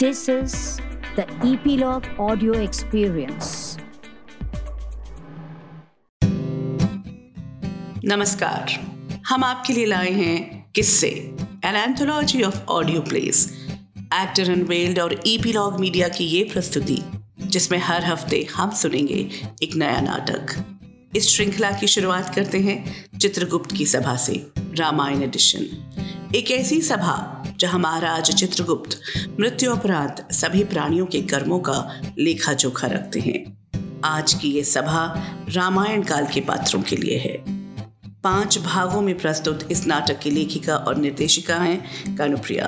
This is the Epilogue Audio Experience. नमस्कार। हम आपके लिए लाए हैं किस्से an anthology of audio plays actor unveiled और ईपीलॉग मीडिया की ये प्रस्तुति, जिसमें हर हफ़्ते हम सुनेंगे एक नया नाटक। इस श्रृंखला की शुरुआत करते हैं चित्रगुप्त की सभा से, रामायण एडिशन एक ऐसी सभा जहाँ महाराज चित्रगुप्त मृत्यु उपरांत सभी प्राणियों के कर्मों का लेखा जोखा रखते हैं। आज की ये सभा रामायण काल के पात्रों के लिए है। पाँच भागों में प्रस्तुत इस नाटक की लेखिका और निर्देशिका हैं कानुप्रिया।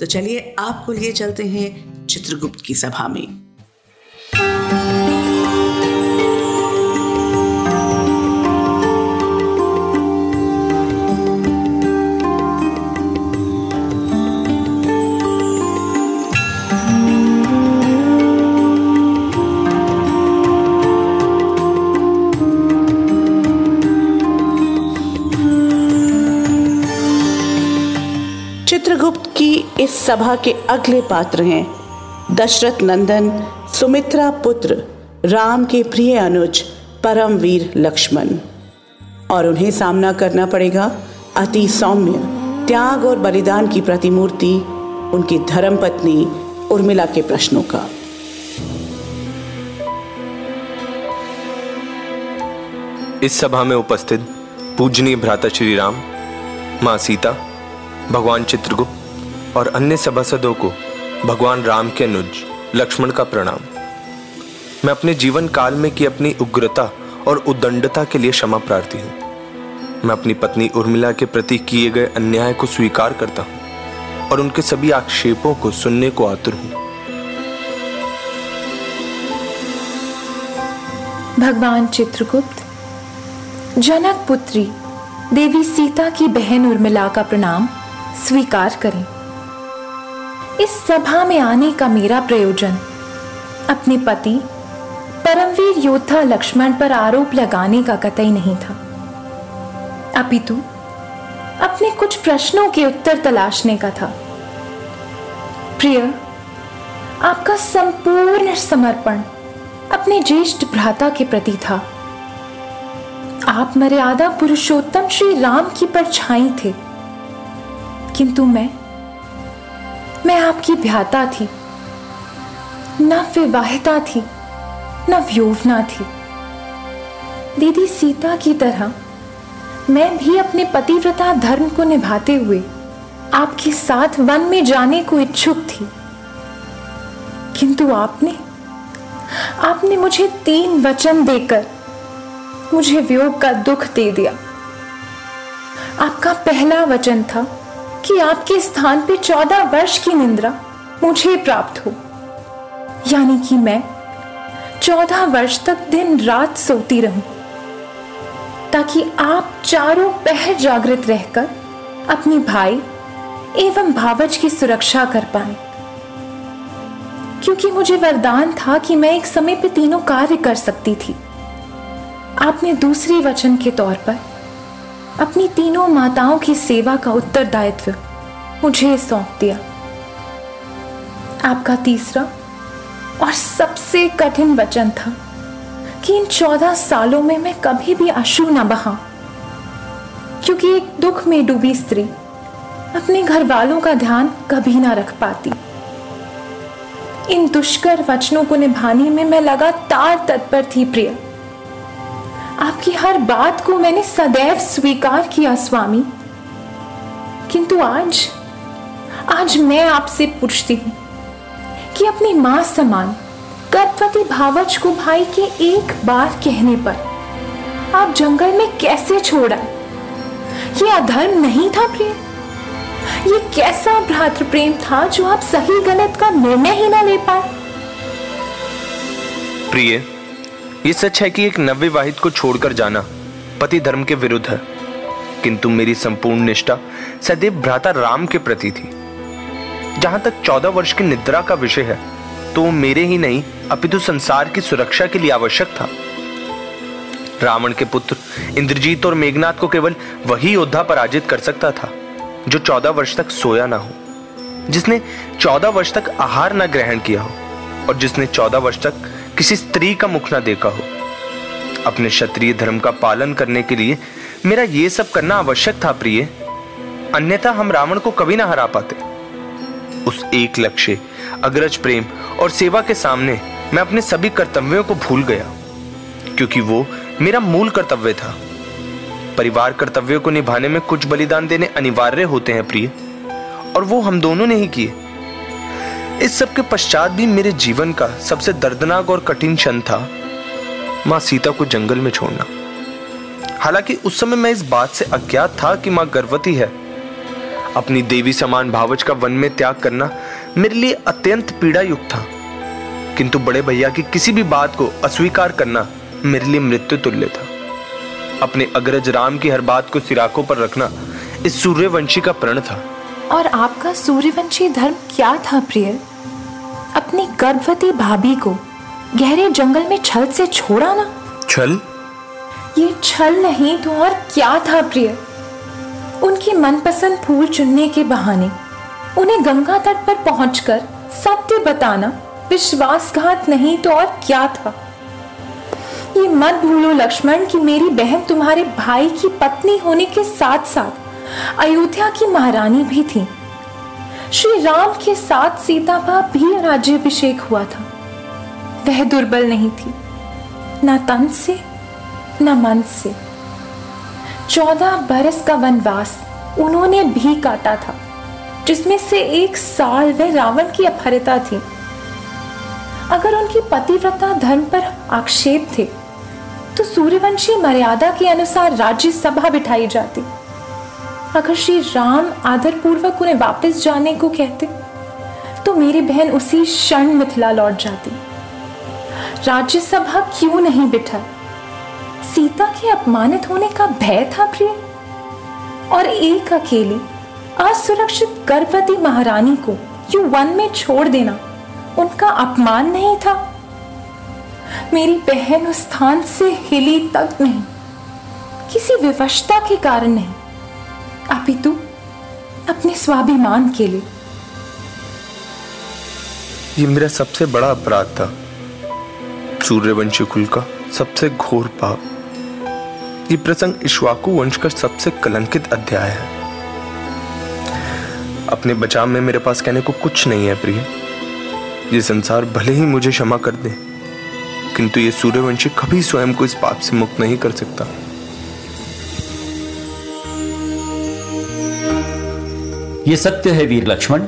तो चलिए आपको लिए चलते हैं चित्रगुप्त की सभा में। इस सभा के अगले पात्र हैं। दशरथ नंदन, सुमित्रा पुत्र, राम के प्रिय अनुज परमवीर लक्ष्मण। और उन्हें सामना करना पड़ेगा अति सौम्य, त्याग और बलिदान की प्रतिमूर्ति उनकी धर्मपत्नी उर्मिला के प्रश्नों का। इस सभा में उपस्थित पूजनीय भ्राता श्री राम, माँ सीता, भगवान चित्रगुप्त और अन्य सभासदों को भगवान राम के अनुज, लक्ष्मण का प्रणाम। मैं अपने जीवन काल में की अपनी उग्रता और उदंडता के लिए क्षमा प्रार्थी हूँ। मैं अपनी पत्नी उर्मिला के प्रति किए गए अन्याय को स्वीकार करता हूँ और उनके सभी आक्षेपों को सुनने को आतुर हूँ। भगवान चित्रगुप्त, जनक पुत्री, देवी सीता की बहन उर्मिला का प्रणाम स्वीकार करें। इस सभा में आने का मेरा प्रयोजन। अपने पति, परमवीर योद्धा लक्ष्मण पर आरोप लगाने का कतई नहीं था। अपितु, अपने कुछ प्रश्नों के उत्तर तलाशने का था। प्रिय, आपका संपूर्ण समर्पण अपने ज्येष्ठ भ्राता के प्रति था। आप मर्यादा पुरुषोत्तम श्री राम की परछाई थे। किंतु मैं मैं आपकी भ्याता थी। न विवाहिता थी, न व्योवना थी। दीदी सीता की तरह, मैं भी अपने पतिव्रता धर्म को निभाते हुए आपके साथ वन में जाने को इच्छुक थी। किंतु आपने आपने मुझे तीन वचन देकर मुझे वियोग का दुख दे दिया। आपका पहला वचन था कि आपके स्थान पे चौदह वर्ष की निंद्रा मुझे प्राप्त हो। यानी कि मैं चौदह वर्ष तक दिन रात सोती रहूँ, ताकि आप चारों पहर जागृत रहकर अपने भाई एवं भावज की सुरक्षा कर पाए। क्योंकि मुझे वरदान था कि मैं एक समय पे तीनों कार्य कर सकती थी। आपने दूसरे वचन के तौर पर अपनी तीनों माताओं की सेवा का उत्तरदायित्व मुझे सौंप दिया। आपका तीसरा और सबसे कठिन वचन था कि इन चौदह सालों में मैं कभी भी अश्रु न बहा, क्योंकि एक दुख में डूबी स्त्री अपने घर वालों का ध्यान कभी ना रख पाती। इन दुष्कर वचनों को निभाने में मैं लगातार तत्पर थी प्रिय। आपकी हर बात को मैंने सदैव स्वीकार किया, स्वामी। किंतु आज आज मैं आपसे पूछती हूँ कि अपनी माँ समान, गर्भवती भावच को भाई के एक बार कहने पर आप जंगल में कैसे छोड़ा? ये अधर्म नहीं था प्रिय। ये कैसा भ्रातृ प्रेम था जो आप सही गलत का निर्णय ही ना ले पाए? प्रिय ये सच है कि एक नवविवाहित को छोड़कर जाना पति धर्म के विरुद्ध है। किंतु मेरी संपूर्ण निष्ठा सदैव भ्राता राम के प्रति थी। जहाँ तक चौदह वर्ष की निद्रा का विषय है तो मेरे ही नहीं, अपितु संसार की सुरक्षा के लिए आवश्यक था। रावण के पुत्र इंद्रजीत और मेघनाथ को केवल वही योद्धा पराजित कर सकता था, जो चौदह वर्ष तक सोया ना हो, जिसने चौदह वर्ष तक आहार न ग्रहण किया हो, और जिसने चौदह वर्ष तक किसी स्त्री का मुख न देखा हो। अपने क्षत्रिय धर्म का पालन करने के लिए मेरा यह सब करना आवश्यक था प्रिय। अन्यथा हम रावण को कभी ना हरा पाते। उस एक लक्ष्य, अग्रज प्रेम और सेवा के सामने मैं अपने सभी कर्तव्यों को भूल गया, क्योंकि वो मेरा मूल कर्तव्य था। परिवार कर्तव्यों को निभाने में कुछ बलिदान देने अनिवार्य होते हैं प्रिय, और वो हम दोनों ने ही किए। इस सब के पश्चात भी मेरे जीवन का सबसे दर्दनाक और कठिन क्षण था माँ सीता को जंगल में छोड़ना। हालाँकि उस समय मैं इस बात से अज्ञात था कि माँ गर्भवती है। अपनी देवी समान भावच का वन में त्याग करना मेरे लिए अत्यंत पीड़ा युक्त था। किंतु बड़े भैया की किसी भी बात को अस्वीकार करना मेरे लिए मृत्यु तुल्य था। अपने अग्रज राम की हर बात को सिराकों पर रखना इस सूर्यवंशी का प्रण था। और आपका सूर्यवंशी धर्म क्या था प्रिय? अपनी गर्भवती भाभी को गहरे जंगल में छल से छोड़ा ना। छल? ये छल नहीं तो और क्या था प्रिय? उनकी मनपसंद फूल चुनने के बहाने उन्हें गंगा तट पर पहुंचकर सत्य बताना विश्वासघात नहीं तो और क्या था? ये मत भूलो लक्ष्मण कि मेरी बहन तुम्हारे भाई की पत्नी होने के साथ साथ अयोध्या की महारानी भी थी। श्री राम के साथ सीता का भी राज्यभिषेक हुआ था। वह दुर्बल नहीं थी। न तन से, न मन से। चौदह बरस का वनवास उन्होंने भी काटा था, जिसमें से एक साल वह रावण की अपहरिता थी। अगर उनकी पतिव्रता धर्म पर आक्षेप थे तो सूर्यवंशी मर्यादा के अनुसार राज्य सभा बिठाई जाती। अगर श्री राम आदर पूर्वक उन्हें वापस जाने को कहते तो मेरी बहन उसी क्षण मिथिला लौट जाती। राज्यसभा क्यों नहीं बिठा? सीता के अपमानित होने का भय था प्रिय। और एक अकेली, असुरक्षित गर्भवती महारानी को यू वन में छोड़ देना, उनका अपमान नहीं था। मेरी बहन उस स्थान से हिली तक नहीं, किसी विवशता के कारण नहीं। अपितु अपने स्वाभिमान के लिए। ये मेरा सबसे बड़ा अपराध था। सूर्यवंशी कुल का सबसे घोर पाप। ये प्रसंग इश्वाकु वंश का सबसे कलंकित अध्याय है। अपने बचाव में मेरे पास कहने को कुछ नहीं है प्रिय। ये संसार भले ही मुझे क्षमा कर दे, किंतु ये सूर्यवंशी कभी स्वयं को इस पाप से मुक्त नहीं कर सकता। ये सत्य है वीर लक्ष्मण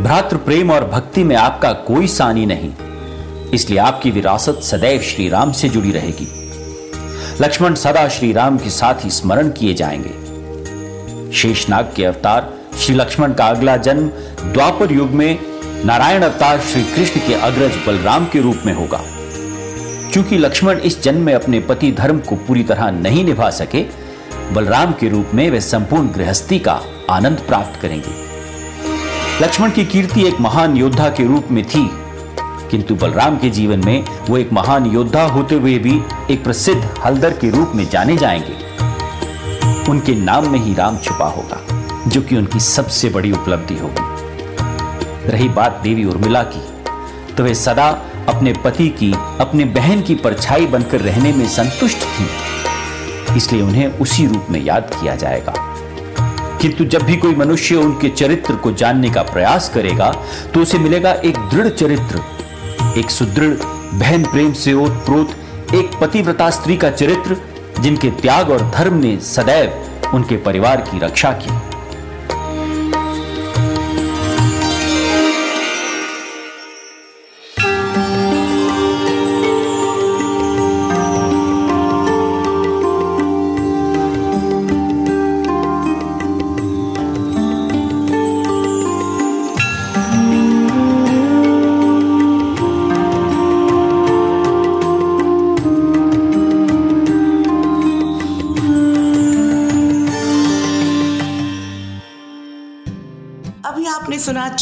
भ्रातृ प्रेम और भक्ति में आपका कोई सानी नहीं। इसलिए आपकी विरासत सदैव श्री राम से जुड़ी रहेगी। लक्ष्मण सदा श्री राम के साथ ही स्मरण किए जाएँगे। शेषनाग के अवतार श्री लक्ष्मण का अगला जन्म द्वापर युग में नारायण अवतार श्री कृष्ण के अग्रज बलराम के रूप में होगा। क्योंकि लक्ष्मण इस जन्म में अपने पति धर्म को पूरी तरह नहीं निभा सके बलराम के रूप में वे संपूर्ण गृहस्थी का आनंद प्राप्त करेंगे। लक्ष्मण की कीर्ति एक महान योद्धा के रूप में थी, किंतु बलराम के जीवन में वो एक महान योद्धा होते हुए भी एक प्रसिद्ध हलदर के रूप में जाने जाएँगे। उनके नाम में ही राम छुपा होगा, जो कि उनकी सबसे बड़ी उपलब्धि होगी। रही बात देवी उर्मिला की तो वे सदा अपने पति की, अपने बहन की परछाई बनकर रहने में संतुष्ट थी। इसलिए उन्हें उसी रूप में याद किया जाएगा। किंतु जब भी कोई मनुष्य उनके चरित्र को जानने का प्रयास करेगा तो उसे मिलेगा एक दृढ़ चरित्र, एक सुदृढ़, बहन प्रेम से ओतप्रोत, एक पतिव्रता स्त्री का चरित्र, जिनके त्याग और धर्म ने सदैव उनके परिवार की रक्षा की।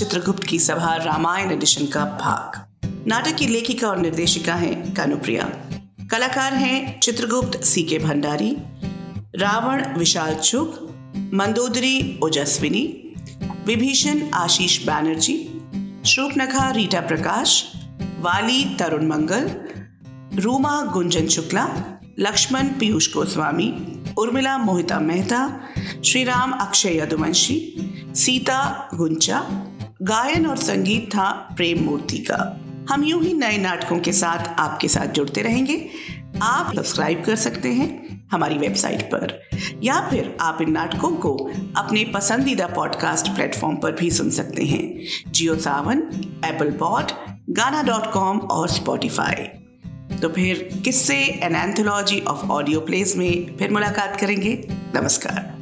चित्रगुप्त की सभा रामायण एडिशन का भाग। नाटक की लेखिका और निर्देशिका हैं कानुप्रिया। कलाकार हैं चित्रगुप्त सी के भंडारी, रावण विशाल चुग, मंदोदरी ओजस्विनी, विभीषण आशीष बैनर्जी, श्रूपनखा रीटा प्रकाश, वाली तरुण मंगल, रूमा गुंजन शुक्ला, लक्ष्मण पीयूष गोस्वामी, उर्मिला मोहिता मेहता श्री राम अक्षय यदुवंशी, सीता गुंचा गायन और संगीत था प्रेम मूर्ति का। हम यूँ ही नए नाटकों के साथ आपके साथ जुड़ते रहेंगे। आप सब्सक्राइब कर सकते हैं हमारी वेबसाइट पर। या फिर आप इन नाटकों को अपने पसंदीदा पॉडकास्ट प्लेटफॉर्म पर भी सुन सकते हैं। Jio Saavn, Apple pod, Gaana dot com और स्पॉटिफाई। तो फिर Kisse an anthology of audio plays में फिर मुलाकात करेंगे। नमस्कार।